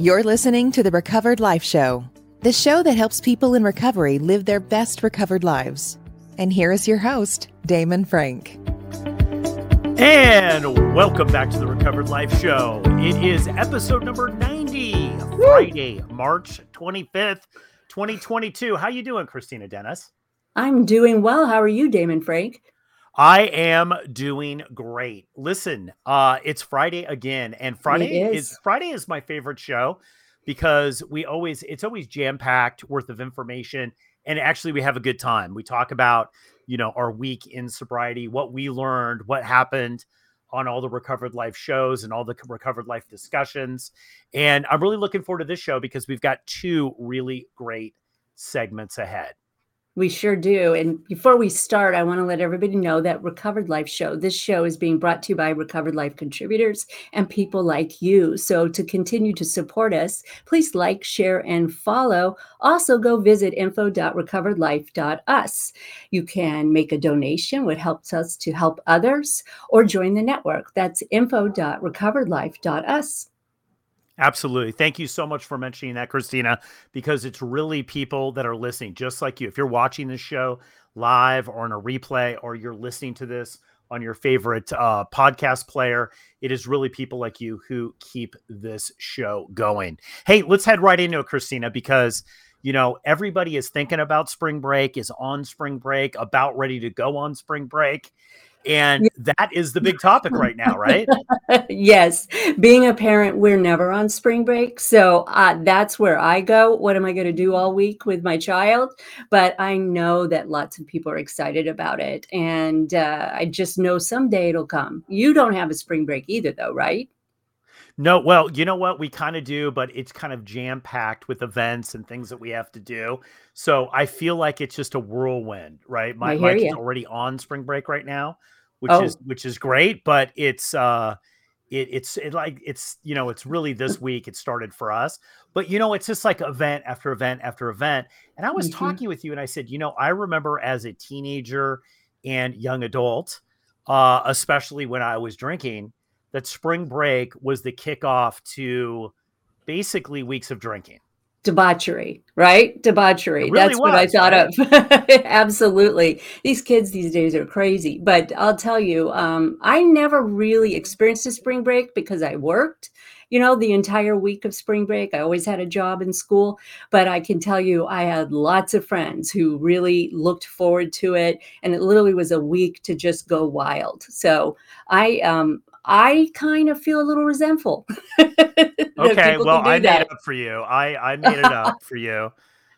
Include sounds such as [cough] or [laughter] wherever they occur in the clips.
You're listening to the Recovered Life Show, the show that helps people in recovery live their best recovered lives. And here is your host, Damon Frank. And welcome back to the Recovered Life Show. It is episode number 90, Friday, March 25th, 2022. How you doing, Kristina Dennis? I'm doing well. How are you, Damon Frank? I am doing great. Listen, uh, it's Friday again, and Friday is. is Friday is my favorite show because we always it's always jam packed, worth of information, and actually we have a good time. We talk about you know our week in sobriety, what we learned, what happened on all the recovered life shows and all the recovered life discussions, and I'm really looking forward to this show because we've got two really great segments ahead. We sure do. And before we start, I want to let everybody know that Recovered Life Show, this show is being brought to you by Recovered Life contributors and people like you. So to continue to support us, please like, share, and follow. Also, go visit info.recoveredlife.us. You can make a donation, what helps us to help others, or join the network. That's info.recoveredlife.us. Absolutely. Thank you so much for mentioning that, Kristina, because it's really people that are listening, just like you. If you're watching this show live or in a replay, or you're listening to this on your favorite uh, podcast player, it is really people like you who keep this show going. Hey, let's head right into it, Kristina, because you know everybody is thinking about spring break, is on spring break, about ready to go on spring break. And that is the big topic right now, right? [laughs] yes. Being a parent, we're never on spring break. So uh, that's where I go. What am I going to do all week with my child? But I know that lots of people are excited about it. And uh, I just know someday it'll come. You don't have a spring break either, though, right? No, well, you know what? We kind of do, but it's kind of jam packed with events and things that we have to do. So I feel like it's just a whirlwind, right? My Mike is already on spring break right now, which oh. is which is great, but it's uh it, it's it like it's you know it's really this [laughs] week it started for us but you know it's just like event after event after event and i was mm-hmm. talking with you and i said you know i remember as a teenager and young adult uh especially when i was drinking that spring break was the kickoff to basically weeks of drinking debauchery, right? Debauchery. Really That's was, what I thought right? of. [laughs] Absolutely. These kids these days are crazy. But I'll tell you, um, I never really experienced a spring break because I worked. You know, the entire week of spring break, I always had a job in school, but I can tell you, I had lots of friends who really looked forward to it, and it literally was a week to just go wild. So I, um, I kind of feel a little resentful. [laughs] okay, well, I that. made it up for you. I I made it up [laughs] for you.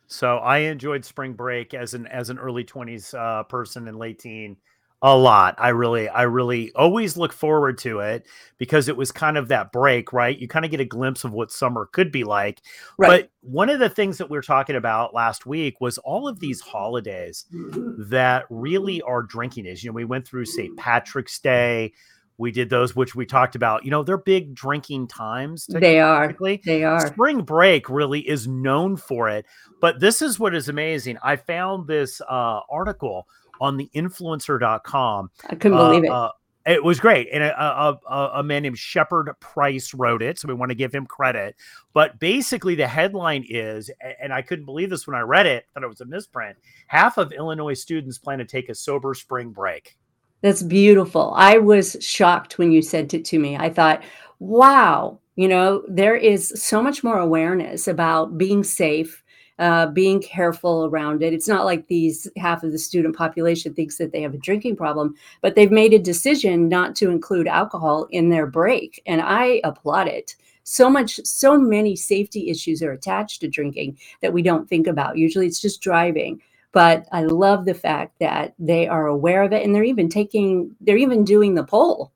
So I enjoyed spring break as an as an early twenties uh, person and late teen a lot. I really I really always look forward to it because it was kind of that break, right? You kind of get a glimpse of what summer could be like. Right. But one of the things that we were talking about last week was all of these mm-hmm. holidays mm-hmm. that really are drinking days. You know, we went through St. Mm-hmm. Patrick's Day. We did those, which we talked about. You know, they're big drinking times. They are. They are. Spring break really is known for it. But this is what is amazing. I found this uh, article on the intelligencer.com. I couldn't uh, believe it. Uh, it was great. And a, a, a, a, man named Shepard Price wrote it. So we want to give him credit. But basically, the headline is, and I couldn't believe this when I read it, thought it was a misprint half of Illinois students plan to take a sober spring break. That's beautiful. I was shocked when you said it to me. I thought, wow, you know, there is so much more awareness about being safe, uh, being careful around it. It's not like these half of the student population thinks that they have a drinking problem, but they've made a decision not to include alcohol in their break. And I applaud it. So much, so many safety issues are attached to drinking that we don't think about. Usually it's just driving but I love the fact that they are aware of it and they're even taking, they're even doing the poll.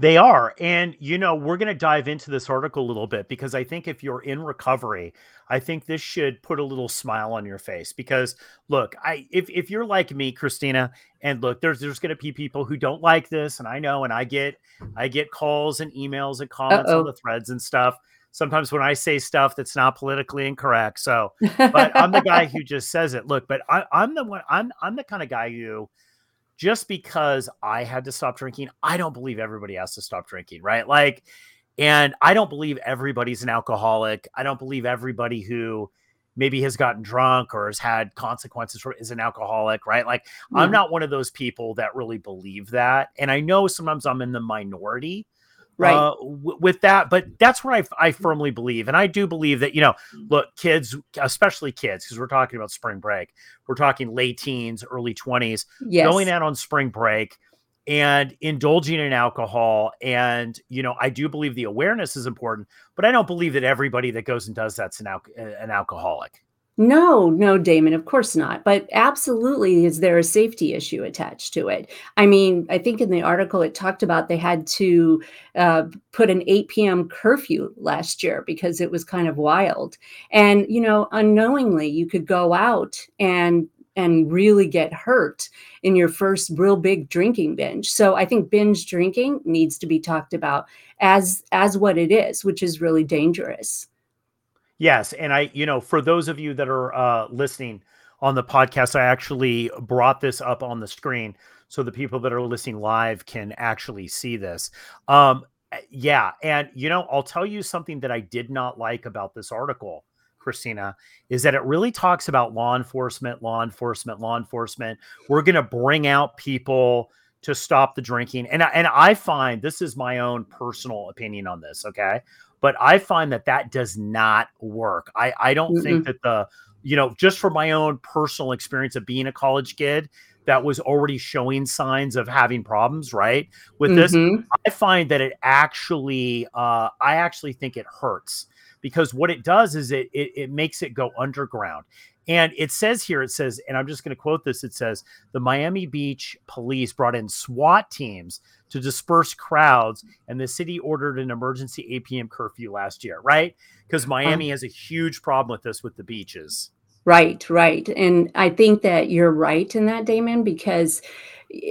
They are. And, you know, we're going to dive into this article a little bit because I think if you're in recovery, I think this should put a little smile on your face because look, I if if you're like me, Kristina, and look, there's there's going to be people who don't like this and I know and I get I get calls and emails and comments Uh-oh. on the threads and stuff sometimes when I say stuff that's not politically incorrect. So, [laughs] but I'm the guy who just says it. Look, but I, I'm the one. I'm I'm the kind of guy who, just because I had to stop drinking, I don't believe everybody has to stop drinking, right? Like, And I don't believe everybody's an alcoholic. I don't believe everybody who maybe has gotten drunk or has had consequences for is an alcoholic, right? Like mm. I'm not one of those people that really believe that. And I know sometimes I'm in the minority right. uh, w- with that but that's where I, I firmly believe and i do believe that you know look kids especially kids because we're talking about spring break we're talking late teens early 20s yes. going out on spring break and indulging in alcohol and you know i do believe the awareness is important but i don't believe that everybody that goes and does that's an, al- an alcoholic no, no, Damon, of course not. But absolutely, is there a safety issue attached to it? I mean, I think in the article it talked about they had to uh, put an 8 p.m. curfew last year because it was kind of wild. And, you know, unknowingly, you could go out and and really get hurt in your first real big drinking binge. So I think binge drinking needs to be talked about as as what it is, which is really dangerous. Yes, and I, you know, for those of you that are uh, listening on the podcast, I actually brought this up on the screen so the people that are listening live can actually see this. Um, yeah, and you know, I'll tell you something that I did not like about this article, Kristina, is that it really talks about law enforcement, law enforcement, law enforcement. We're going to bring out people to stop the drinking, and and I find this is my own personal opinion on this. Okay, but I find that that does not work. I, I don't mm think that the, you know, just from my own personal experience of being a college kid that was already showing signs of having problems, right? With mm-hmm. this, I find that it actually, uh, I actually think it hurts because what it does is it, it, it makes it go underground. And it says here, it says, and I'm just going to quote this it says, the Miami Beach police brought in SWAT teams to disperse crowds, and the city ordered an emergency 8 p.m. curfew last year, right? Because uh-huh. Miami has a huge problem with this with the beaches. Right, right. And I think that you're right in that, Damon, because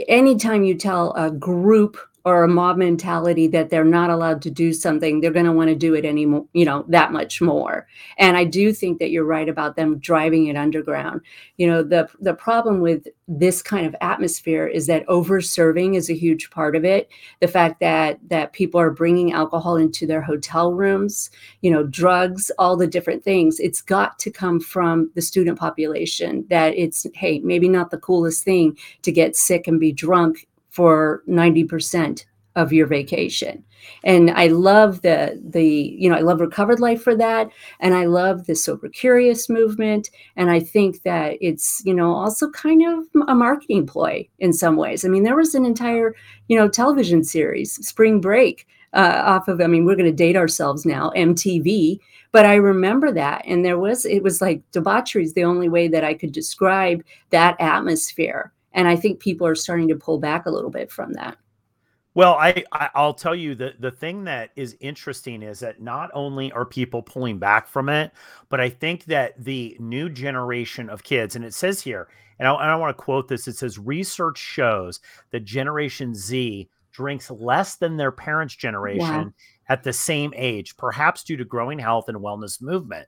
anytime you tell a group or a mob mentality that they're not allowed to do something, they're going to want to do it anymore, you know, that much more. And I do think that you're right about them driving it underground. You know, the the problem with this kind of atmosphere is that over serving is a huge part of it. The fact that that people are bringing alcohol into their hotel rooms, you know, drugs, all the different things. It's got to come from the student population. That it's hey, maybe not the coolest thing to get sick and be drunk for 90% of your vacation. And I love the the you know I love recovered life for that. And I love the sober curious movement. And I think that it's you know also kind of a marketing ploy in some ways. I mean there was an entire you know television series Spring Break uh, off of I mean we're going to date ourselves now MTV but I remember that. And there was it was like debauchery is the only way that I could describe that atmosphere and I think people are starting to pull back a little bit from that. Well, I, I will tell you the the thing that is interesting is that not only are people pulling back from it, but I think that the new generation of kids, and it says here, and I, I want to quote this. It says research shows that Generation Z drinks less than their parents' generation wow. at the same age, perhaps due to growing health and wellness movement.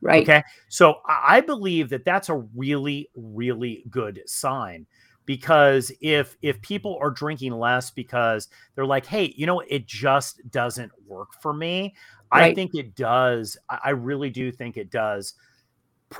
Right. Okay. So I believe that that's a really, really good sign because if if people are drinking less because they're like, hey, you know, it just doesn't work for me. Right. I think it does. I really do think it does.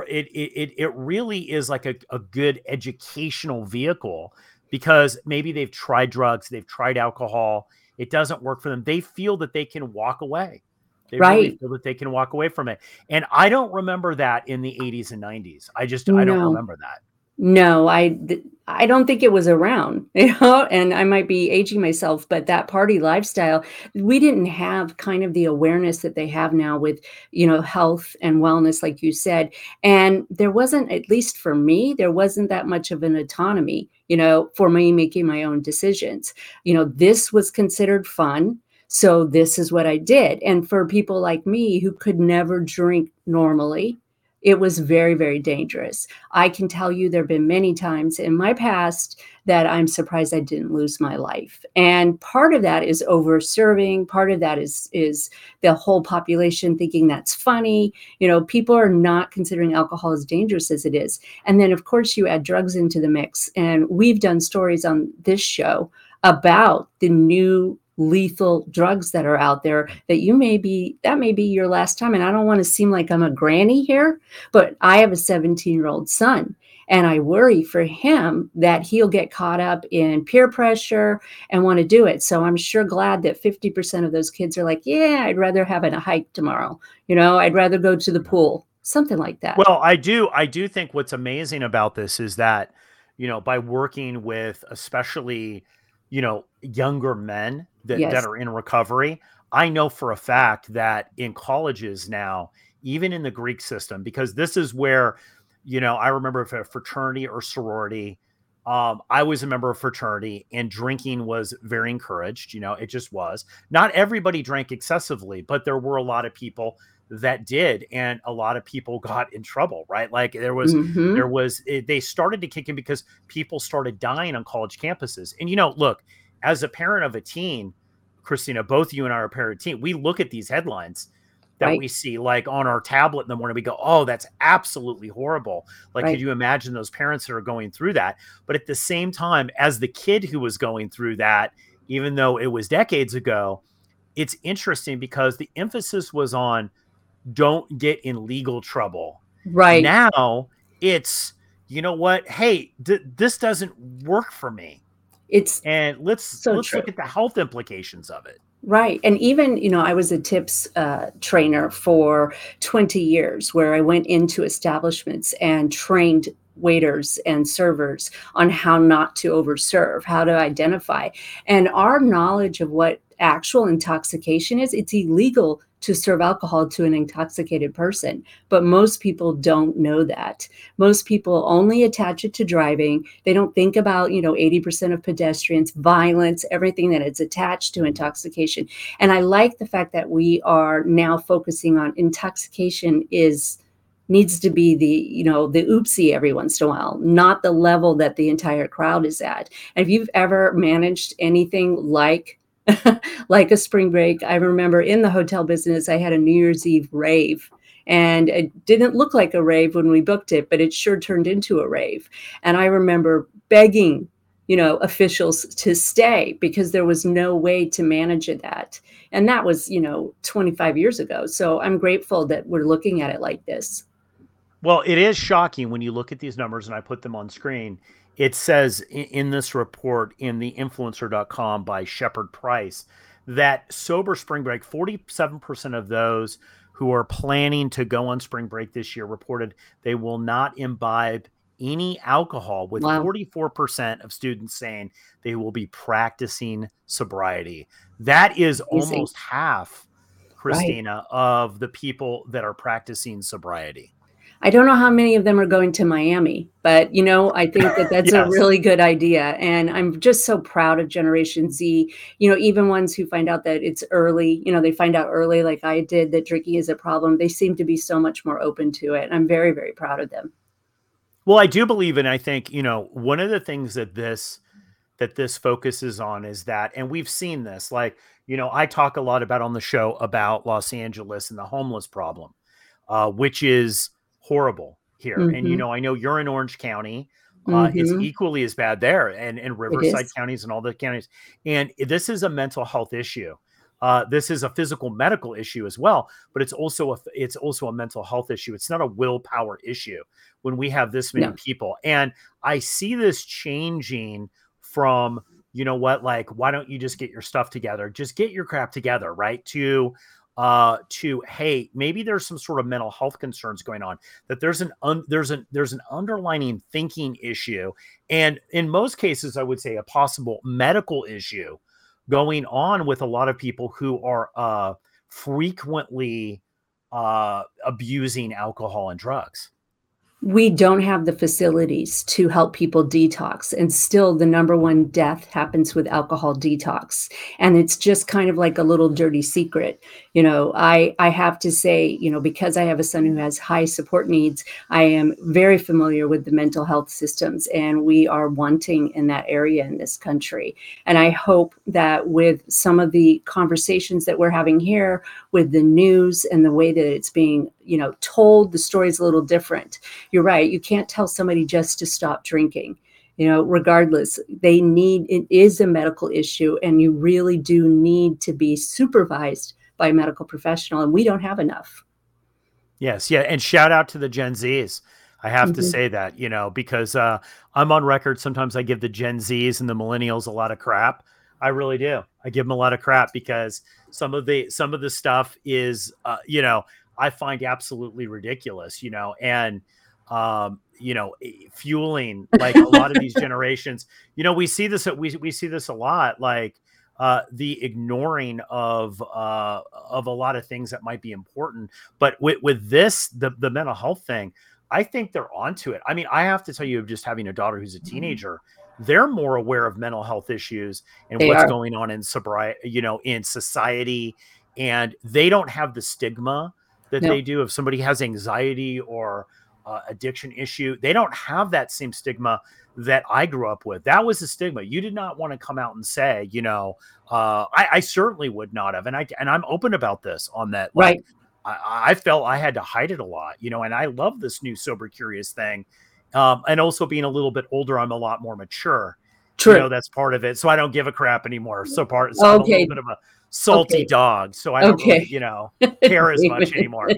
It it it really is like a, a good educational vehicle because maybe they've tried drugs, they've tried alcohol, it doesn't work for them. They feel that they can walk away. They right. really feel that they can walk away from it. And I don't remember that in the 80s and 90s. I just no. I don't remember that. No, I I don't think it was around, [laughs] you know, and I might be aging myself, but that party lifestyle, we didn't have kind of the awareness that they have now with, you know, health and wellness, like you said. And there wasn't, at least for me, there wasn't that much of an autonomy, you know, for me making my own decisions. You know, this was considered fun so this is what I did. And for people like me who could never drink normally, it was very, very dangerous. I can tell you there have been many times in my past that I'm surprised I didn't lose my life. And part of that is over serving. Part of that is is the whole population thinking that's funny. You know, people are not considering alcohol as dangerous as it is. And then of course you add drugs into the mix. And we've done stories on this show about the new lethal drugs that are out there that you may be that may be your last time. And i don't want to seem like i'm a granny here but i have a 17 year old son and i worry for him that he'll get caught up in peer pressure and want to do it. So i'm sure glad that 50% of those kids are like yeah i'd rather have a hike tomorrow. You know i'd rather go to the pool. Something like that. Well i do i do think what's amazing about this is that you know by working with especially you know younger men that, yes. that are in recovery. I know for a fact that in colleges now, even in the Greek system, because this is where, you know, I remember if a fraternity or sorority, um, I was a member of fraternity and drinking was very encouraged. You know, it just was. Not everybody drank excessively, but there were a lot of people that did and a lot of people [laughs] got in trouble right like there was mm-hmm. there was it, they started to kick in because people started dying on college campuses and you know look as a parent of a teen, Kristina, both you and I are a parent of teen. We look at these headlines that right. we see like on our tablet in the morning. We go, oh, that's absolutely horrible. Like, right. could you imagine those parents that are going through that? But at the same time, as the kid who was going through that, even though it was decades ago, it's interesting because the emphasis was on don't get in legal trouble. Right. Now it's, you know what? Hey, th- this doesn't work for me. It's and let's so let's true. look at the health implications of it. Right. And even, you know, I was a tips uh, trainer for 20 years where I went into establishments and trained waiters and servers on how not to overserve, how to identify. And our knowledge of what actual intoxication is, it's illegal to serve alcohol to an intoxicated person. But most people don't know that. Most people only attach it to driving. They don't think about, you know, 80% of pedestrians, violence, everything that is attached to intoxication. And I like the fact that we are now focusing on intoxication is needs to be the you know the oopsie every once in a while not the level that the entire crowd is at and if you've ever managed anything like [laughs] like a spring break. I remember in the hotel business, I had a New Year's Eve rave. And it didn't look like a rave when we booked it, but it sure turned into a rave. And I remember begging, you know, officials to stay because there was no way to manage it that. And that was, you know, 25 years ago. So I'm grateful that we're looking at it like this. Well, it is shocking when you look at these numbers, and I put them on screen it says in this report in the intelligencer.com by Shepard Price that sober spring break 47% of those who are planning to go on spring break this year reported they will not imbibe any alcohol with wow. 44% of students saying they will be practicing sobriety that is almost half Kristina right. of the people that are practicing sobriety I don't know how many of them are going to Miami, but you know, I think that that's [laughs] yes. a really good idea. And I'm just so proud of Generation Z, you know, even ones who find out that it's early, you know, they find out early, like I did, that drinking is a problem. They seem to be so much more open to it. I'm very, very proud of them. Well, I do believe, and I think, you know, one of the things that this, that this focuses on is that, and we've seen this, like, you know, I talk a lot about on the show about Los Angeles and the homeless problem, uh, which is, horrible here. Mm-hmm. And you mm-hmm. know, I know you're in Orange County. Uh, mm-hmm. It's equally as bad there, and and Riverside counties and all the counties. And this is a mental health issue. Uh, this is a physical medical issue as well, but it's also a it's also a mental health issue. It's not a willpower issue when we have this many no. people. And I see this changing from you know what, like why don't you just get your stuff together? Just get your crap together, right? To uh to hey maybe there's some sort of mental health concerns going on that there's an un, there's an there's an underlining thinking issue and in most cases i would say a possible medical issue going on with a lot of people who are uh frequently uh abusing alcohol and drugs we don't have the facilities to help people detox and still the number one death happens with alcohol detox. And it's just kind of like a little dirty secret. You know i i have to say you know because i have a son who has high support needs i am very familiar with the mental health systems and we are wanting in that area in this country. And i hope that with some of the conversations that we're having here with the news and the way that it's being you know told the story is a little different. You're right you can't tell somebody just to stop drinking you know regardless. They need it is a medical issue and you really do need to be supervised by a medical professional and we don't have enough. Yes yeah and shout out to the gen z's. I have mm-hmm. to say that you know because uh, i'm on record sometimes i give the gen z's and the millennials a lot of crap. I really do. I give them a lot of crap because some of the some of the stuff is uh, you know i find absolutely ridiculous you know and um, you know, fueling [laughs] like a lot of these generations. You know, we see this we we see this a lot, like uh, the ignoring of uh, of a lot of things that might be important. But with with this, the the mental health thing, I think they're onto it. I mean, I have to tell you, just having a daughter who's a mm-hmm. teenager, they're more aware of mental health issues and they what's are. going on in sobriety, you know, in society, and they don't have the stigma that no. they do if somebody has anxiety or uh, addiction issue. They don't have that same stigma that I grew up with. That was the stigma. You did not want to come out and say, you know, uh, I, I, certainly would not have, and I and I'm open about this on that. Like, right. I, I, felt I had to hide it a lot, you know, and I love this new sober curious thing, um, and also being a little bit older, I'm a lot more mature. True. You know, that's part of it. So I don't give a crap anymore. So part, so okay. I'm a little bit of a salty okay. dog. So I don't okay. really, you know, [laughs] care as much anymore.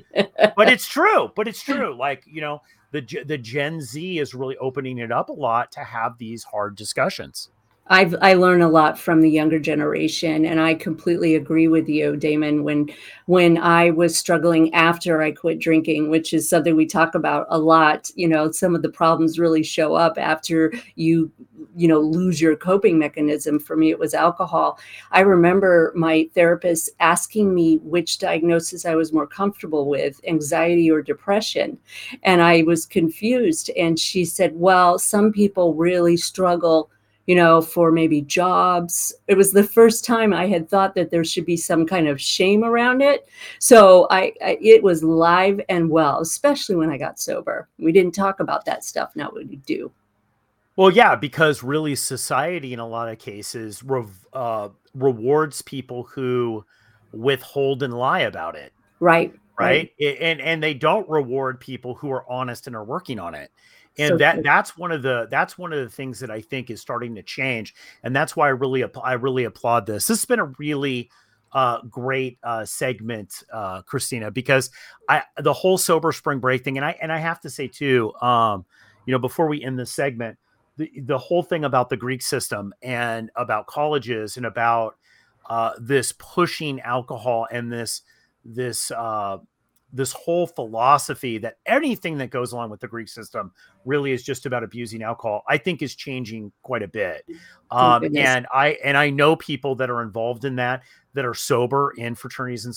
but it's true. But it's true. [laughs] Like, you know, the the Gen Z is really opening it up a lot to have these hard discussions. I've I learn a lot from the younger generation, and I completely agree with you, Damon. When when I was struggling after I quit drinking, which is something we talk about a lot, you know, some of the problems really show up after you you know lose your coping mechanism. For me, it was alcohol. I remember my therapist asking me which diagnosis I was more comfortable with, anxiety or depression, and I was confused. And she said, "Well, some people really struggle." You know, for maybe jobs. It was the first time I had thought that there should be some kind of shame around it. So I, I, it was live and well, especially when I got sober. We didn't talk about that stuff. Now we do. Well, yeah, because really society in a lot of cases rev- uh, rewards people who withhold and lie about it. Right. Right. right. And and they don't reward people who are honest and are working on it and so that that's one of the that's one of the things that I think is starting to change, and that's why I really I really applaud this. This has been a really uh, great uh, segment, uh, Kristina, because I the whole sober spring break thing, and I and I have to say too, um, you know, before we end this segment, the the whole thing about the Greek system and about colleges and about uh, this pushing alcohol and this this uh, this whole philosophy that anything that goes along with the Greek system really is just about abusing alcohol, I think is changing quite a bit. Um, and I and I know people that are involved in that that are sober in fraternities and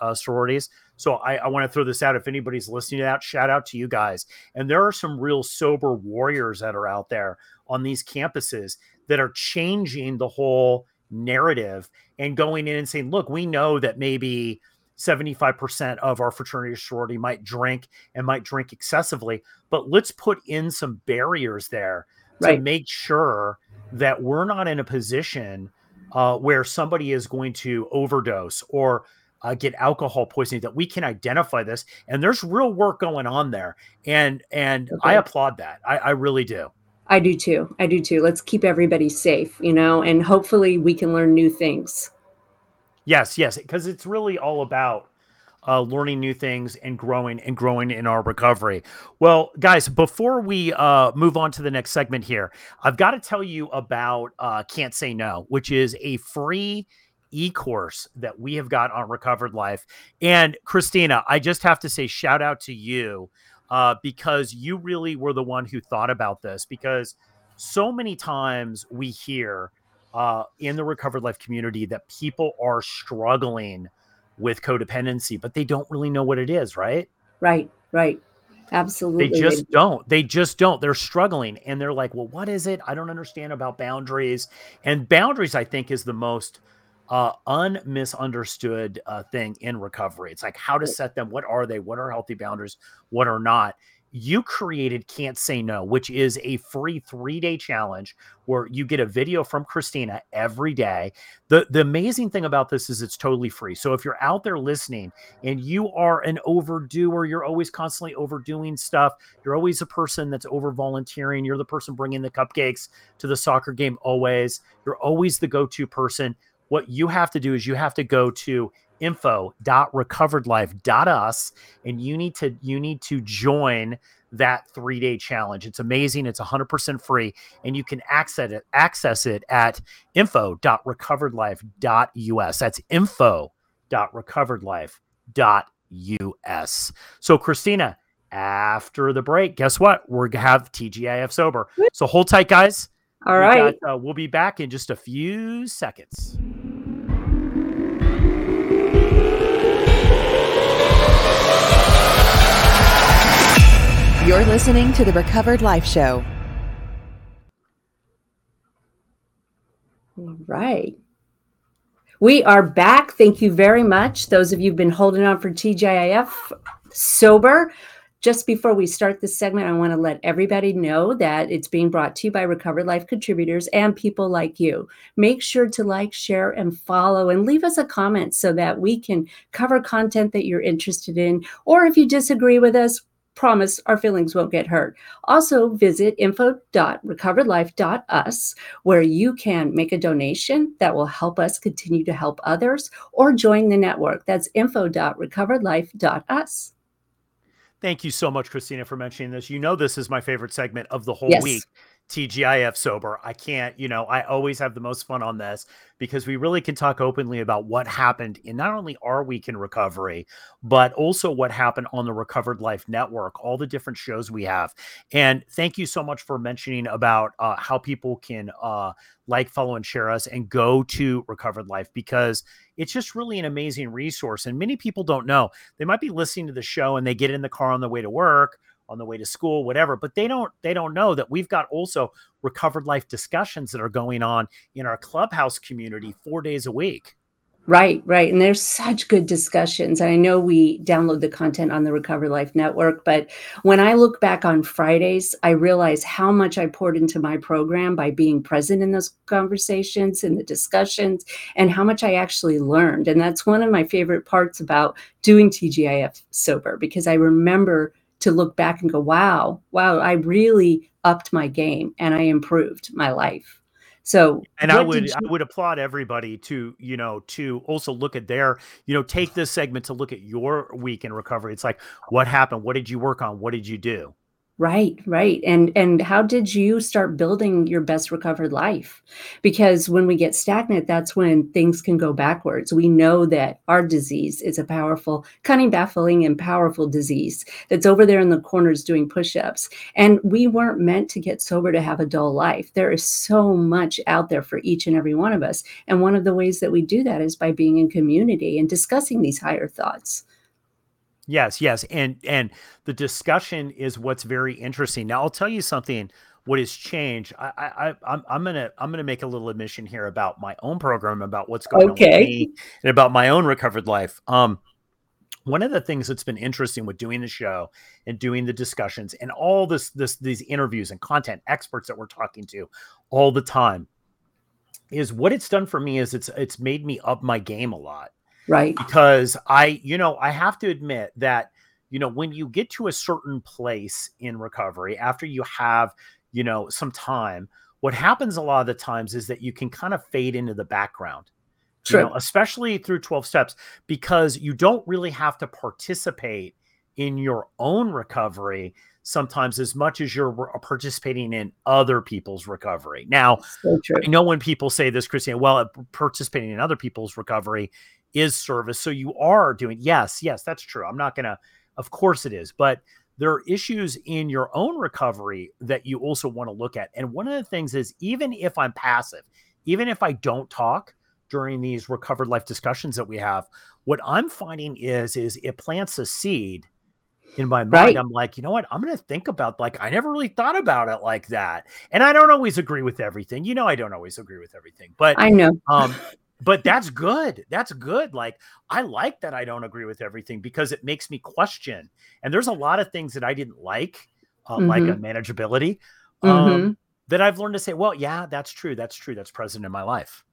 uh, sororities. So I, I want to throw this out. If anybody's listening to that, shout out to you guys. And there are some real sober warriors that are out there on these campuses that are changing the whole narrative and going in and saying, look, we know that maybe 75% of our fraternity or sorority might drink and might drink excessively, but let's put in some barriers there right. to make sure that we're not in a position uh, where somebody is going to overdose or uh, get alcohol poisoning that we can identify this and there's real work going on there and and okay. i applaud that. I, I really do. I do too. I do too. Let's keep everybody safe you know and hopefully we can learn new things Yes, yes, because it's really all about uh, learning new things and growing and growing in our recovery. Well, guys, before we uh, move on to the next segment here, I've got to tell you about uh, Can't Say No, which is a free e-course that we have got on Recovered Life. And Kristina, I just have to say shout out to you uh, because you really were the one who thought about this because so many times we hear – uh, in the recovered life community that people are struggling with codependency, but they don't really know what it is, right? Right, right. Absolutely. They just don't. They just don't. They're struggling and they're like, well, what is it? I don't understand about boundaries. And boundaries, I think, is the most uh, unmisunderstood uh, thing in recovery. It's like how to set them. What are they? What are healthy boundaries? What are not? You created Can't Say No, which is a free three day challenge where you get a video from Kristina every day. The, the amazing thing about this is it's totally free. So if you're out there listening and you are an overdoer, you're always constantly overdoing stuff, you're always a person that's over volunteering, you're the person bringing the cupcakes to the soccer game always, you're always the go to person. What you have to do is you have to go to info.recoveredlife.us and you need to you need to join that three day challenge. It's amazing. It's 100% free and you can access it, access it at info.recoveredlife.us. That's info.recoveredlife.us. So, Kristina, after the break, guess what? We're going to have TGIF sober. So, hold tight, guys. All right. Got, uh, we'll be back in just a few seconds. Listening to the Recovered Life Show. All right. We are back. Thank you very much. Those of you who've been holding on for TGIF sober. Just before we start this segment, I want to let everybody know that it's being brought to you by Recovered Life contributors and people like you. Make sure to like, share, and follow, and leave us a comment so that we can cover content that you're interested in. Or if you disagree with us, promise our feelings won't get hurt. Also, visit info.recoveredlife.us, where you can make a donation that will help us continue to help others or join the network. That's info.recoveredlife.us. Thank you so much, Kristina, for mentioning this. You know, this is my favorite segment of the whole yes. week. TGIF sober. I can't, you know, I always have the most fun on this because we really can talk openly about what happened in not only our week in recovery, but also what happened on the Recovered Life Network, all the different shows we have. And thank you so much for mentioning about uh, how people can uh, like, follow, and share us and go to Recovered Life because it's just really an amazing resource. And many people don't know. They might be listening to the show and they get in the car on the way to work on the way to school whatever but they don't they don't know that we've got also recovered life discussions that are going on in our clubhouse community 4 days a week Right, right. And there's such good discussions. And I know we download the content on the Recover Life Network, but when I look back on Fridays, I realize how much I poured into my program by being present in those conversations and the discussions and how much I actually learned. And that's one of my favorite parts about doing TGIF sober because I remember to look back and go, wow, wow, I really upped my game and I improved my life. So, and I would you- I would applaud everybody to you know to also look at their you know take this segment to look at your week in recovery. It's like what happened, what did you work on, what did you do? Right, right. And and how did you start building your best recovered life? Because when we get stagnant, that's when things can go backwards. We know that our disease is a powerful, cunning, baffling, and powerful disease that's over there in the corners doing push-ups. And we weren't meant to get sober to have a dull life. There is so much out there for each and every one of us. And one of the ways that we do that is by being in community and discussing these higher thoughts. Yes, yes, and and the discussion is what's very interesting. Now, I'll tell you something. What has changed? I, I, I'm, I'm gonna, I'm gonna make a little admission here about my own program, about what's going okay. on with me, and about my own recovered life. Um, one of the things that's been interesting with doing the show and doing the discussions and all this, this, these interviews and content experts that we're talking to all the time, is what it's done for me is it's, it's made me up my game a lot Right. Because I, you know, I have to admit that, you know, when you get to a certain place in recovery after you have, you know, some time, what happens a lot of the times is that you can kind of fade into the background. True. You know, especially through 12 steps, because you don't really have to participate in your own recovery sometimes as much as you're participating in other people's recovery. Now, so I know when people say this, Christian, well, uh, participating in other people's recovery is service. So you are doing, yes, yes, that's true. I'm not going to, of course it is, but there are issues in your own recovery that you also want to look at. And one of the things is, even if I'm passive, even if I don't talk during these recovered life discussions that we have, what I'm finding is, is it plants a seed in my mind. Right. I'm like, you know what? I'm going to think about like I never really thought about it like that. And I don't always agree with everything. You know, I don't always agree with everything, but I know. Um, but that's good. That's good. Like I like that I don't agree with everything because it makes me question. And there's a lot of things that I didn't like, uh, mm-hmm. like a manageability, um, mm-hmm. that I've learned to say, well, yeah, that's true. That's true. That's present in my life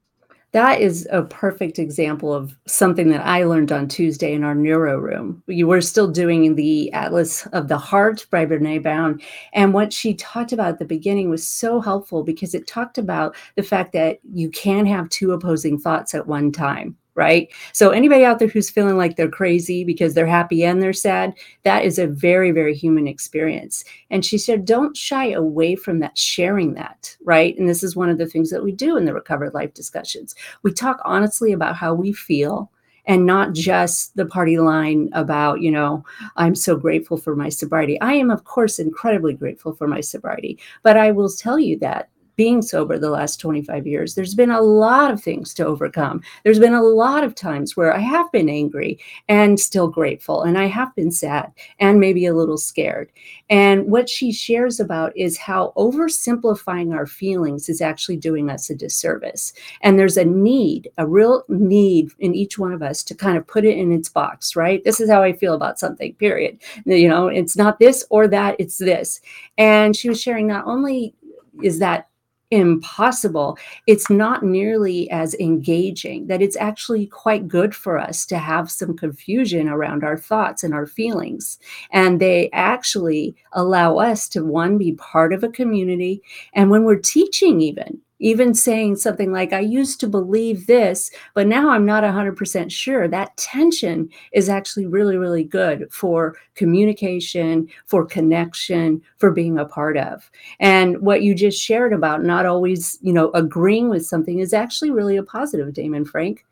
that is a perfect example of something that I learned on Tuesday in our neuro room. We were still doing the Atlas of the Heart by Brene Brown. And what she talked about at the beginning was so helpful because it talked about the fact that you can have two opposing thoughts at one time right? So anybody out there who's feeling like they're crazy because they're happy and they're sad, that is a very very human experience. And she said don't shy away from that sharing that, right? And this is one of the things that we do in the recovered life discussions. We talk honestly about how we feel and not just the party line about, you know, I'm so grateful for my sobriety. I am, of course, incredibly grateful for my sobriety. But I will tell you that being sober the last 25 years, there's been a lot of things to overcome. There's been a lot of times where I have been angry and still grateful, and I have been sad and maybe a little scared. And what she shares about is how oversimplifying our feelings is actually doing us a disservice. And there's a need, a real need in each one of us to kind of put it in its box, right? This is how I feel about something, period. You know, it's not this or that, it's this. And she was sharing not only is that impossible, it's not nearly as engaging, that it's actually quite good for us to have some confusion around our thoughts and our feelings. And they actually allow us to, one, be part of a community. And when we're teaching, even, even saying something like, I used to believe this, but now I'm not 100% sure, that tension is actually really, really good for communication, for connection, for being a part of. And what you just shared about not always, you know, agreeing with something is actually really a positive, Damon Frank.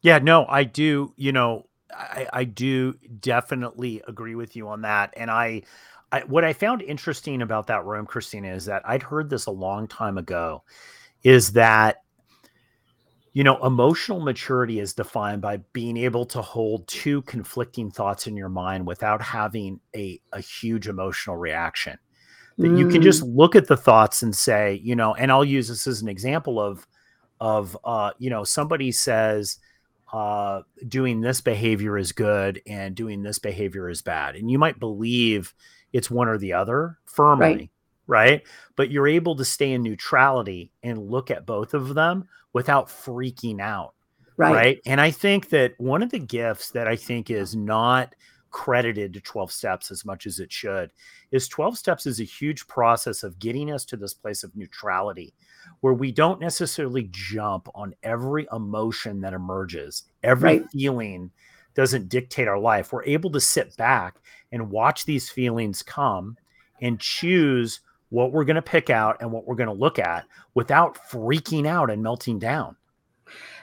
Yeah, no, I do, you know, I, I do definitely agree with you on that. And I, I, what I found interesting about that room, Kristina, is that I'd heard this a long time ago, is that you know emotional maturity is defined by being able to hold two conflicting thoughts in your mind without having a, a huge emotional reaction that mm. you can just mm. look at the thoughts and say you know and i'll use this as an example of of uh you know somebody says uh doing this behavior is good and doing this behavior is bad and you might believe it's one or the other firmly, right. right? But you're able to stay in neutrality and look at both of them without freaking out. Right. right. And I think that one of the gifts that I think is not credited to 12 steps as much as it should is 12 steps is a huge process of getting us to this place of neutrality where we don't necessarily jump on every emotion that emerges every right. feeling doesn't dictate our life. We're able to sit back and watch these feelings come and choose what we're going to pick out and what we're going to look at without freaking out and melting down.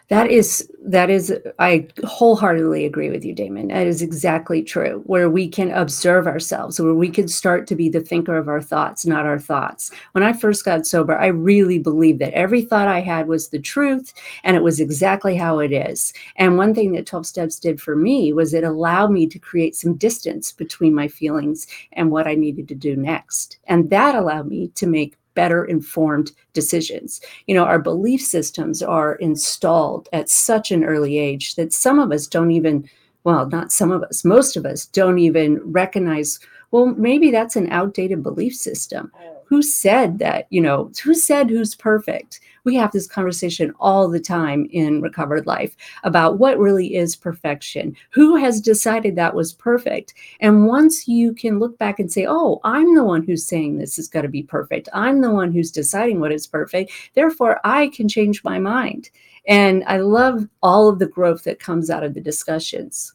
That is that is I wholeheartedly agree with you, Damon. That is exactly true. Where we can observe ourselves, where we can start to be the thinker of our thoughts, not our thoughts. When I first got sober, I really believed that every thought I had was the truth and it was exactly how it is. And one thing that 12 steps did for me was it allowed me to create some distance between my feelings and what I needed to do next. And that allowed me to make better informed decisions. You know, our belief systems are installed at such an early age that some of us don't even, well, not some of us, most of us don't even recognize, well, maybe that's an outdated belief system. Oh. Who said that? You know who said who's perfect we have this conversation all the time in recovered life about what really is perfection. Who has decided that was perfect? And once you can look back and say oh i'm the one who's saying this is going to be perfect. I'm the one who's deciding what is perfect. Therefore i can change my mind. And i love all of the growth that comes out of the discussions.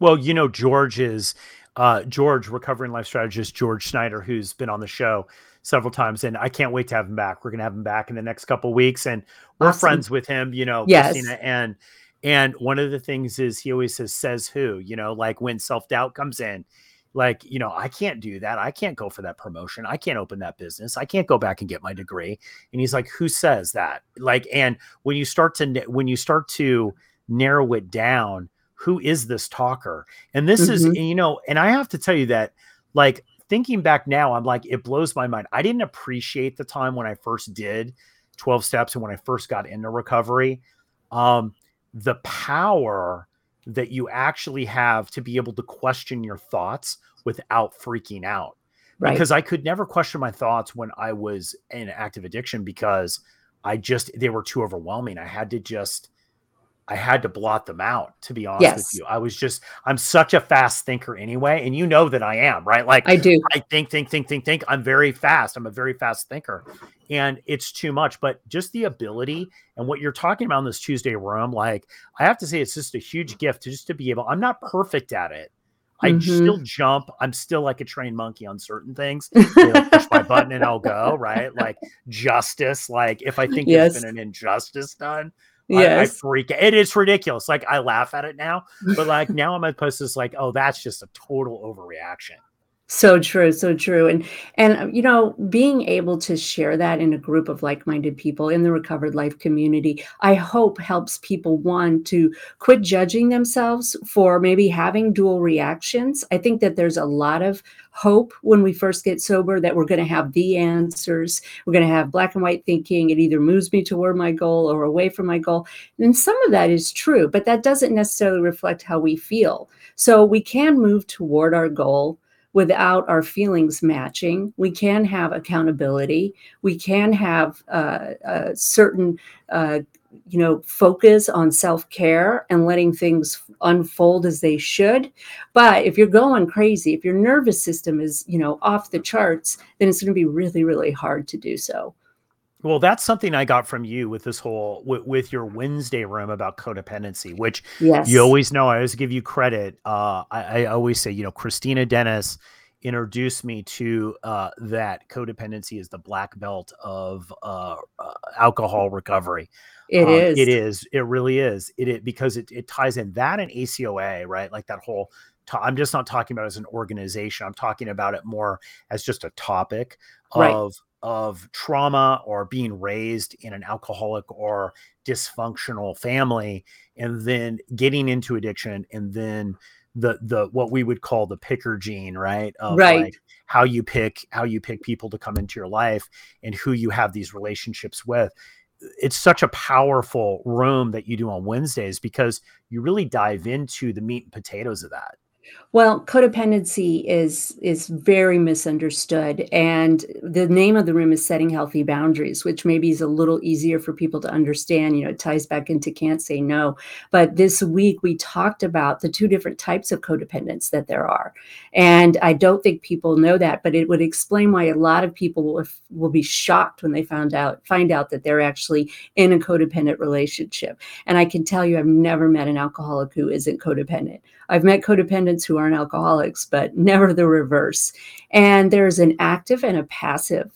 Well you know george is uh, George, recovering life strategist George Schneider, who's been on the show several times, and I can't wait to have him back. We're gonna have him back in the next couple weeks, and we're awesome. friends with him, you know, yes. Kristina. And and one of the things is he always says, "Says who?" You know, like when self doubt comes in, like you know, I can't do that. I can't go for that promotion. I can't open that business. I can't go back and get my degree. And he's like, "Who says that?" Like, and when you start to when you start to narrow it down who is this talker? And this mm-hmm. is, you know, and I have to tell you that, like, thinking back now, I'm like, it blows my mind. I didn't appreciate the time when I first did 12 steps and when I first got into recovery um, the power that you actually have to be able to question your thoughts without freaking out. Right. Because I could never question my thoughts when I was in active addiction because I just they were too overwhelming. I had to just I had to blot them out, to be honest yes. with you. I was just, I'm such a fast thinker anyway. And you know that I am, right? Like, I do. I think, think, think, think, think. I'm very fast. I'm a very fast thinker. And it's too much. But just the ability and what you're talking about in this Tuesday room, like, I have to say, it's just a huge gift to just to be able, I'm not perfect at it. I mm-hmm. still jump. I'm still like a trained monkey on certain things. [laughs] You know, push my button and I'll go, right? Like justice. Like if I think yes. there's been an injustice done, Yes. I, I freak it is ridiculous. Like I laugh at it now, but like [laughs] now I'm at post is like, oh, that's just a total overreaction. So true, so true. And and uh, you know, being able to share that in a group of like-minded people in the recovered life community, I hope helps people one to quit judging themselves for maybe having dual reactions. I think that there's a lot of hope when we first get sober that we're going to have the answers. We're going to have black and white thinking. It either moves me toward my goal or away from my goal. And some of that is true, but that doesn't necessarily reflect how we feel. So we can move toward our goal without our feelings matching. We can have accountability. We can have uh, a certain, uh, you know, focus on self care and letting things unfold as they should. But if you're going crazy, if your nervous system is, you know, off the charts, then it's going to be really, really hard to do so. Well, that's something I got from you with this whole with, with your Wednesday room about codependency, which yes. you always know. I always give you credit. Uh, I, I, always say, you know, Kristina Dennis introduced me to uh, that codependency is the black belt of uh, uh alcohol recovery. It um, is. It is. It really is. It, it because it, it ties in that and ACOA, right? Like that whole. I'm just not talking about as an organization. I'm talking about it more as just a topic right. of of trauma or being raised in an alcoholic or dysfunctional family and then getting into addiction and then the the what we would call the picker gene right? Of right. like how you pick how you pick people to come into your life and who you have these relationships with. It's such a powerful room that you do on wednesdays because you really dive into the meat and potatoes of that well, codependency is is very misunderstood, and the name of the room is setting healthy boundaries, which maybe is a little easier for people to understand. You know, it ties back into can't say no. But this week we talked about the two different types of codependence that there are, and I don't think people know that, but it would explain why a lot of people will will be shocked when they found out find out that they're actually in a codependent relationship. And I can tell you, I've never met an alcoholic who isn't codependent. I've met codependents who aren't alcoholics, but never the reverse. And there's an active and a passive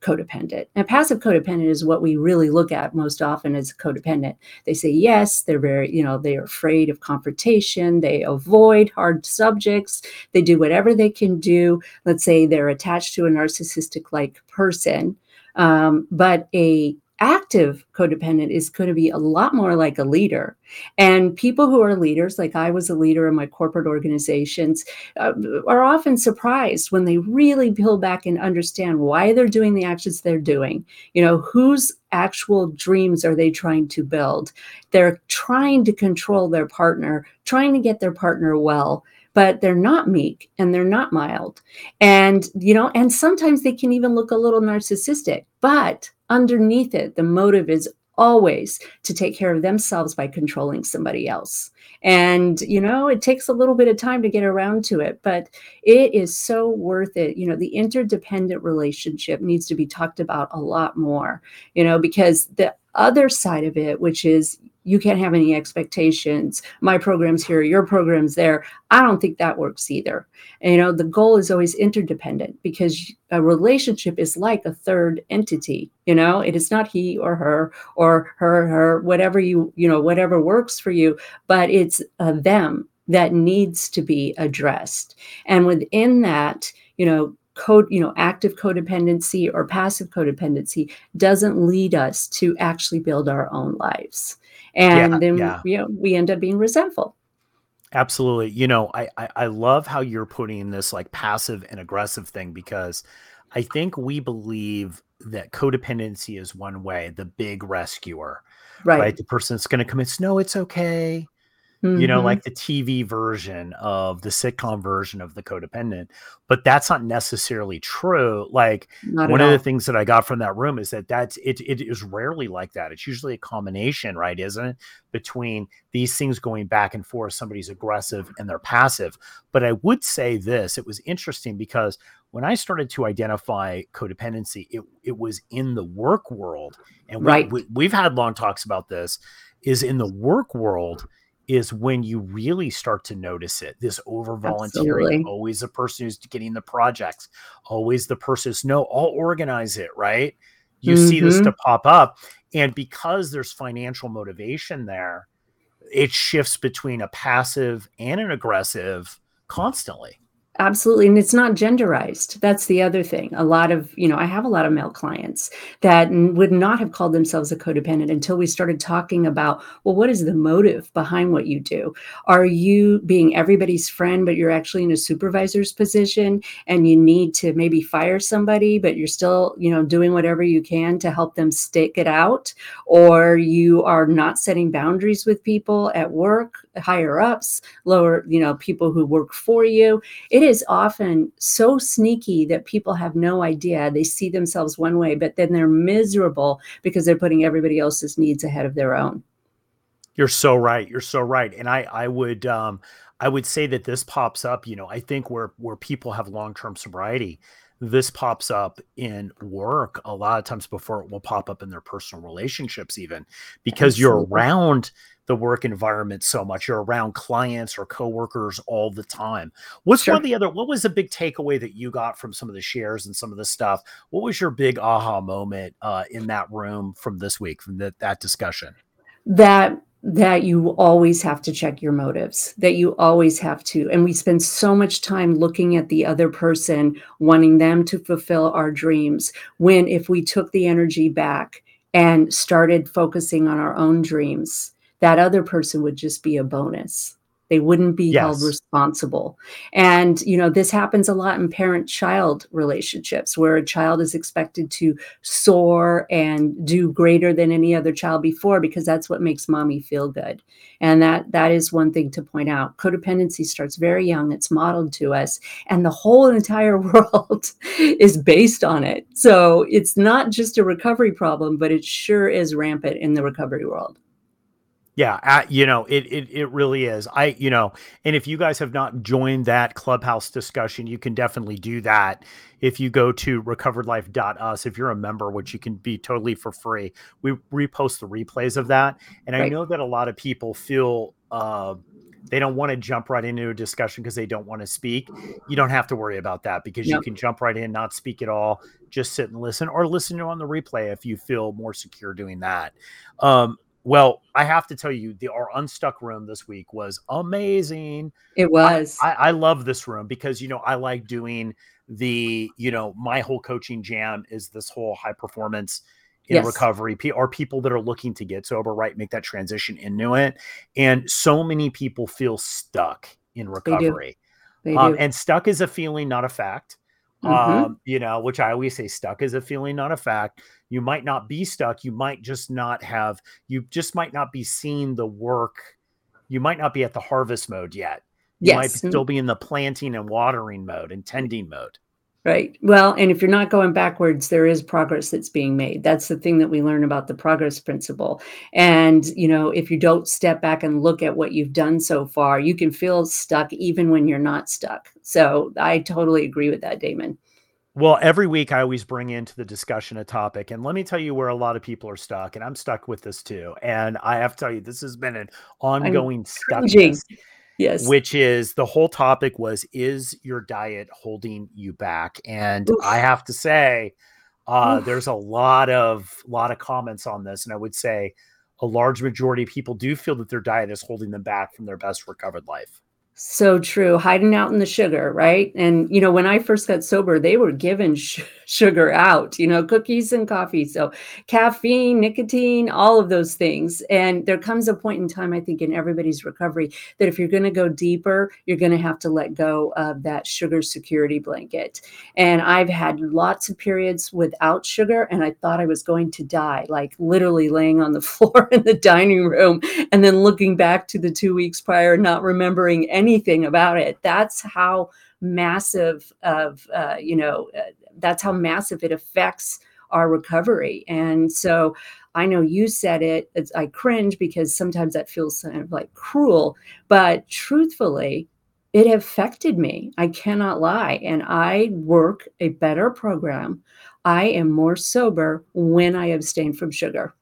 codependent. And passive codependent is what we really look at most often as codependent. They say yes, they're very, you know, they're afraid of confrontation, they avoid hard subjects, they do whatever they can do. Let's say they're attached to a narcissistic like person. Um, but a active codependent is going to be a lot more like a leader. And people who are leaders, like I was a leader in my corporate organizations, uh, are often surprised when they really peel back and understand why they're doing the actions they're doing. You know, whose actual dreams are they trying to build? They're trying to control their partner, trying to get their partner well but they're not meek and they're not mild. And, you know, and sometimes they can even look a little narcissistic, but underneath it, the motive is always to take care of themselves by controlling somebody else. And, you know, it takes a little bit of time to get around to it, but it is so worth it. You know, the interdependent relationship needs to be talked about a lot more, you know, because the other side of it, which is you can't have any expectations. My program's here, your program's there. I don't think that works either. And, you know, the goal is always interdependent because a relationship is like a third entity. You know, it is not he or her or her, her, whatever you, you know, whatever works for you, but it's a them that needs to be addressed. And within that, you know, code, you know, active codependency or passive codependency doesn't lead us to actually build our own lives and yeah, then yeah. you know we end up being resentful absolutely you know I, I i love how you're putting this like passive and aggressive thing because i think we believe that codependency is one way the big rescuer right? right? The person that's going to come in, no, it's okay. Mm-hmm. You know, mm-hmm. like the TV version of the sitcom version of the codependent, but that's not necessarily true. Like not one of all. the things that I got from that room is that that's it. It is rarely like that. It's usually a combination, right? Isn't it between these things going back and forth? Somebody's aggressive and they're passive. But I would say this: it was interesting because when I started to identify codependency, it it was in the work world, and right. we, we, have had long talks about this. Is in the work world is when you really start to notice it. This over volunteering, always the person who's getting the projects, always the person who's no, I'll organize it, right? You mm-hmm. see this to mm-hmm. pop up. And because there's financial motivation there, it shifts between a passive and an aggressive constantly. Absolutely. And it's not genderized. That's the other thing. A lot of, you know, I have a lot of male clients that would not have called themselves a codependent until we started talking about, well, what is the motive behind what you do? Are you being everybody's friend, but you're actually in a supervisor's position and you need to maybe fire somebody, but you're still, you know, doing whatever you can to help them stick it out? Or you are not setting boundaries with people at work, higher ups, lower, you know, people who work for you. It is often so sneaky that people have no idea. They see themselves one way, but then they're miserable because they're putting everybody else's needs ahead of their own. You're so right. You're so right. And I I would um I would say that this pops up, you know, I think where where people have long-term sobriety, this pops up in work a lot of times before it will pop up in their personal relationships even because Absolutely. you're around the work environment so much. You're around clients or coworkers all the time. What's sure. one of the other? What was the big takeaway that you got from some of the shares and some of the stuff? What was your big aha moment uh, in that room from this week from the, that discussion? That that you always have to check your motives that you always have to and we spend so much time looking at the other person wanting them to fulfill our dreams when if we took the energy back and started focusing on our own dreams that other person would just be a bonus they wouldn't be yes. held responsible. And you know this happens a lot in parent child relationships where a child is expected to soar and do greater than any other child before because that's what makes mommy feel good. And that that is one thing to point out. Codependency starts very young. It's modeled to us and the whole entire [laughs] world is based on it. So it's not just a recovery problem but it sure is rampant in the recovery world yeah, you know, it, it it really is. I, you know, and if you guys have not joined that clubhouse discussion, you can definitely do that if you go to recoveredlife.us. If you're a member, which you can be totally for free, we repost the replays of that. And right. I know that a lot of people feel uh, they don't want to jump right into a discussion because they don't want to speak. You don't have to worry about that because yep. you can jump right in, not speak at all, just sit and listen, or listen to on the replay if you feel more secure doing that. Um, well, I have to tell you, the our unstuck room this week was amazing. It was. I, I, I love this room because you know I like doing the you know my whole coaching jam is this whole high performance in yes. recovery or people that are looking to get sober, right? Make that transition into it. And so many people feel stuck in recovery. They do. They um, do. And stuck is a feeling, not a fact. Mm-hmm. Um, you know, which I always say stuck is a feeling, not a fact. You might not be stuck. You might just not have, you just might not be seeing the work. You might not be at the harvest mode yet. You yes. might still be in the planting and watering mode and tending mode. Right. Well, and if you're not going backwards, there is progress that's being made. That's the thing that we learn about the progress principle. And, you know, if you don't step back and look at what you've done so far, you can feel stuck even when you're not stuck. So I totally agree with that, Damon. Well, every week I always bring into the discussion a topic. And let me tell you where a lot of people are stuck. And I'm stuck with this too. And I have to tell you, this has been an ongoing stuckness. Yes. Which is the whole topic was is your diet holding you back? And Oof. I have to say, uh, there's a lot of lot of comments on this, and I would say a large majority of people do feel that their diet is holding them back from their best recovered life. So true. Hiding out in the sugar, right? And, you know, when I first got sober, they were given [laughs] sh- sugar out, you know, cookies and coffee. So caffeine, nicotine, all of those things. And there comes a point in time, I think, in everybody's recovery that if you're going to go deeper, you're going to have to let go of that sugar security blanket. And I've had lots of periods without sugar, and I thought I was going to die, like literally laying on the [laughs] floor in the dining room and then looking back to the two weeks prior, not remembering any anything about it. That's how massive of uh, you know uh, that's how massive it affects our recovery. And so I know you said it. I cringe because sometimes that feels kind of like cruel, but truthfully, it affected me. I cannot lie. And I work a better program. I am more sober when I abstain from sugar.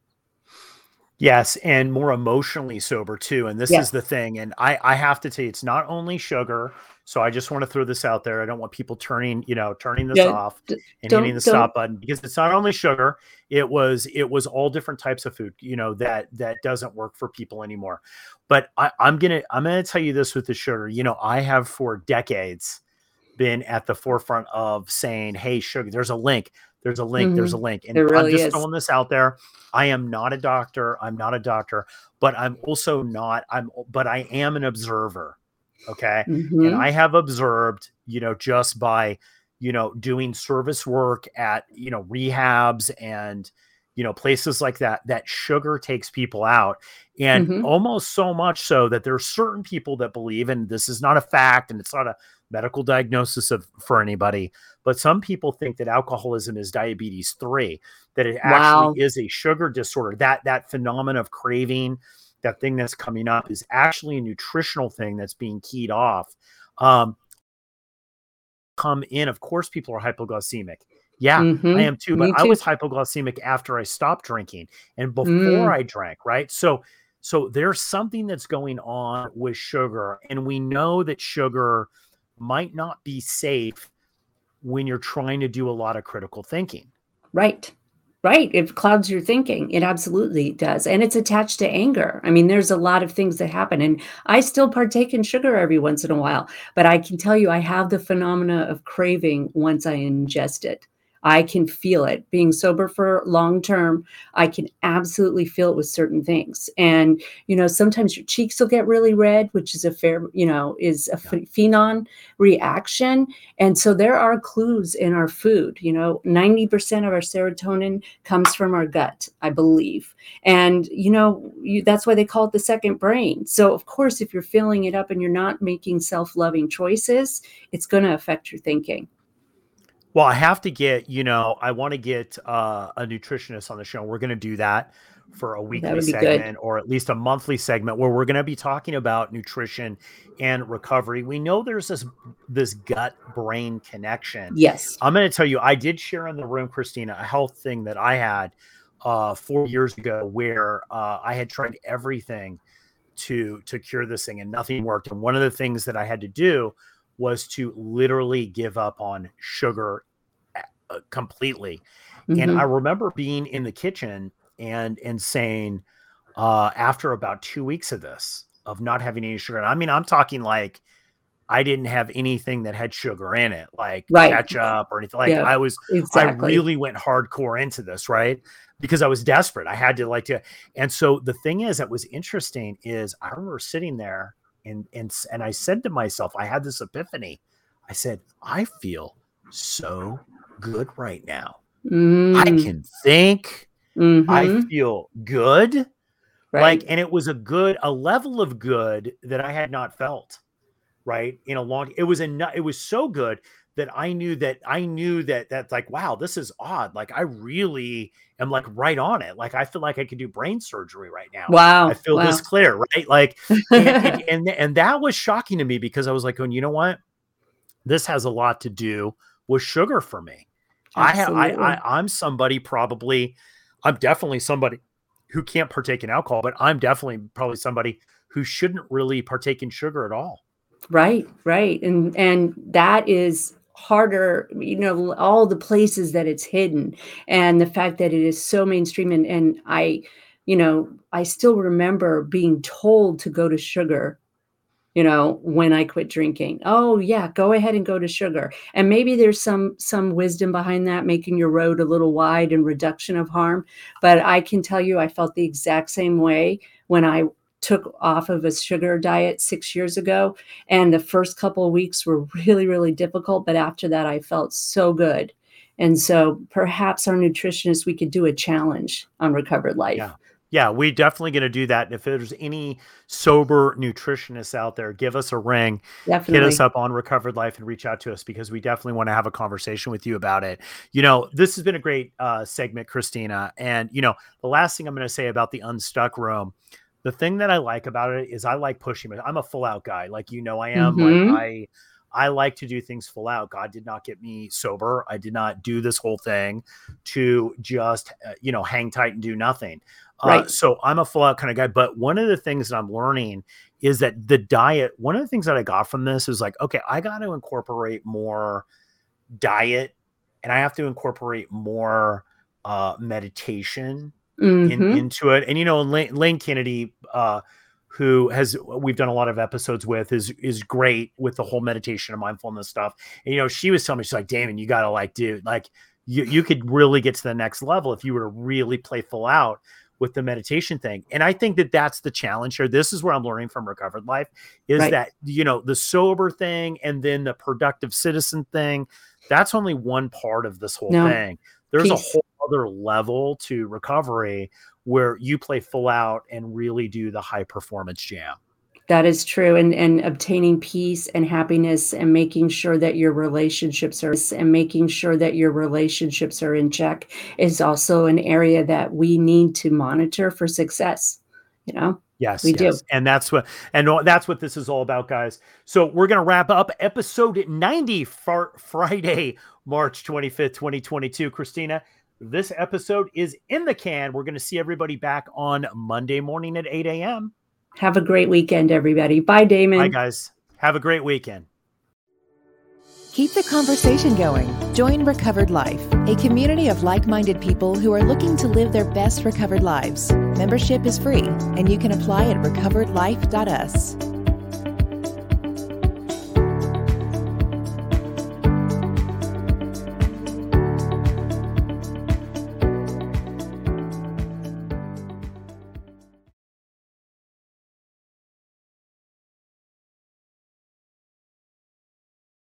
Yes, and more emotionally sober too. And this is the thing. And I, I have to tell you, it's not only sugar. So I just want to throw this out there. I don't want people turning, you know, turning this off and hitting the stop button because it's not only sugar. It was it was all different types of food, you know, that that doesn't work for people anymore. But I, I'm gonna I'm gonna tell you this with the sugar. You know, I have for decades been at the forefront of saying, hey, sugar, there's a link. There's a link. Mm-hmm. There's a mm-hmm. link. And really I'm just is. throwing this out there. I am not a doctor. I'm not a doctor, but I'm also not, I'm, but I am an observer. Okay. Mm-hmm. And I have observed, you know, just by, you know, doing service work at, you know, rehabs and, you know, places like that, that sugar takes people out. And mm-hmm. almost so much so that there are certain people that believe, and this is not a fact and it's not a medical diagnosis of for anybody, but some people think that alcoholism is diabetes 3, that it actually wow. is a sugar disorder. That that phenomenon of craving, that thing that's coming up is actually a nutritional thing that's being keyed off. Um, come in, of course, people are hypoglycemic. Yeah, mm-hmm. I am too, but too. I was hypoglycemic after I stopped drinking and before mm. I drank, right? So so there's something that's going on with sugar and we know that sugar might not be safe when you're trying to do a lot of critical thinking. Right. Right. It clouds your thinking. It absolutely does. And it's attached to anger. I mean, there's a lot of things that happen. And I still partake in sugar every once in a while, but I can tell you I have the phenomena of craving once I ingest it. I can feel it. Being sober for long term, I can absolutely feel it with certain things. And, you know, sometimes your cheeks will get really red, which is a fair, you know, is a phenon reaction. And so there are clues in our food. You know, 90% of our serotonin comes from our gut, I believe. And, you know, you, that's why they call it the second brain. So, of course, if you're filling it up and you're not making self loving choices, it's going to affect your thinking. Well, I have to get, you know, I want to get uh, a nutritionist on the show. We're going to do that for a weekly segment good. or at least a monthly segment where we're going to be talking about nutrition and recovery. We know there's this this gut brain connection. Yes. I'm going to tell you I did share in the room Kristina a health thing that I had uh 4 years ago where uh I had tried everything to to cure this thing and nothing worked. And one of the things that I had to do was to literally give up on sugar uh, completely. Mm-hmm. And I remember being in the kitchen and and saying uh, after about two weeks of this of not having any sugar. I mean, I'm talking like I didn't have anything that had sugar in it, like right. ketchup or anything. Like yeah, I was, exactly. I really went hardcore into this, right? Because I was desperate. I had to like to, and so the thing is that was interesting is I remember sitting there and and and I said to myself, I had this epiphany. I said, I feel so good right now. Mm. I can think. Mm-hmm. I feel good. Right. Like, and it was a good, a level of good that I had not felt, right? In a long, it was enough, it was so good that I knew that I knew that that's like, wow, this is odd. Like I really am like right on it. Like I feel like I could do brain surgery right now. Wow. I feel wow. this clear, right? Like, and, and, [laughs] and, and that was shocking to me because I was like, going, you know what? This has a lot to do with sugar for me. I have, I, I, I'm somebody probably, I'm definitely somebody who can't partake in alcohol, but I'm definitely probably somebody who shouldn't really partake in sugar at all. Right, right. And and that is harder, you know, all the places that it's hidden and the fact that it is so mainstream and and I, you know, I still remember being told to go to sugar you know when i quit drinking. Oh yeah go ahead and go to sugar. And maybe there's some some wisdom behind that making your road a little wide and reduction of harm but i can tell you i felt the exact same way when i took off of a sugar diet six years ago and the first couple of weeks were really really difficult but after that i felt so good and so perhaps our nutritionist, we could do a challenge on recovered life yeah yeah, we definitely going to do that. And if there's any sober nutritionists out there, give us a ring. Definitely. Hit us up on Recovered Life and reach out to us because we definitely want to have a conversation with you about it. You know, this has been a great uh, segment, Kristina. And, you know, the last thing I'm going to say about the unstuck room, the thing that I like about it is I like pushing it. I'm a full out guy. Like, you know, I am. Mm-hmm. Like, I. I like to do things full out. God did not get me sober. I did not do this whole thing to just, uh, you know, hang tight and do nothing. Right. Uh, so I'm a full out kind of guy. But one of the things that I'm learning is that the diet, one of the things that I got from this is like, okay, I got to incorporate more diet and I have to incorporate more uh, meditation mm-hmm. in, into it. And, you know, Lane, Lane Kennedy, uh, who has we've done a lot of episodes with is is great with the whole meditation and mindfulness stuff. And you know, she was telling me she's like, Damon, you gotta like, dude, like you you could really get to the next level if you were to really play full out with the meditation thing. And I think that that's the challenge here. This is where I'm learning from recovered life is right. that, you know, the sober thing and then the productive citizen thing, that's only one part of this whole no. thing. There's Peace. a whole other level to recovery where you play full out and really do the high performance jam. That is true. And, and obtaining peace and happiness and making sure that your relationships are and making sure that your relationships are in check is also an area that we need to monitor for success. You know? Yes, we yes. do. And that's what and that's what this is all about, guys. So we're gonna wrap up episode 90 for Friday, March 25th, 2022. Kristina, this episode is in the can. We're gonna see everybody back on Monday morning at 8 a.m. Have a great weekend, everybody. Bye, Damon. Bye, guys. Have a great weekend. Keep the conversation going. Join Recovered Life, a community of like minded people who are looking to live their best recovered lives. Membership is free, and you can apply at recoveredlife.us.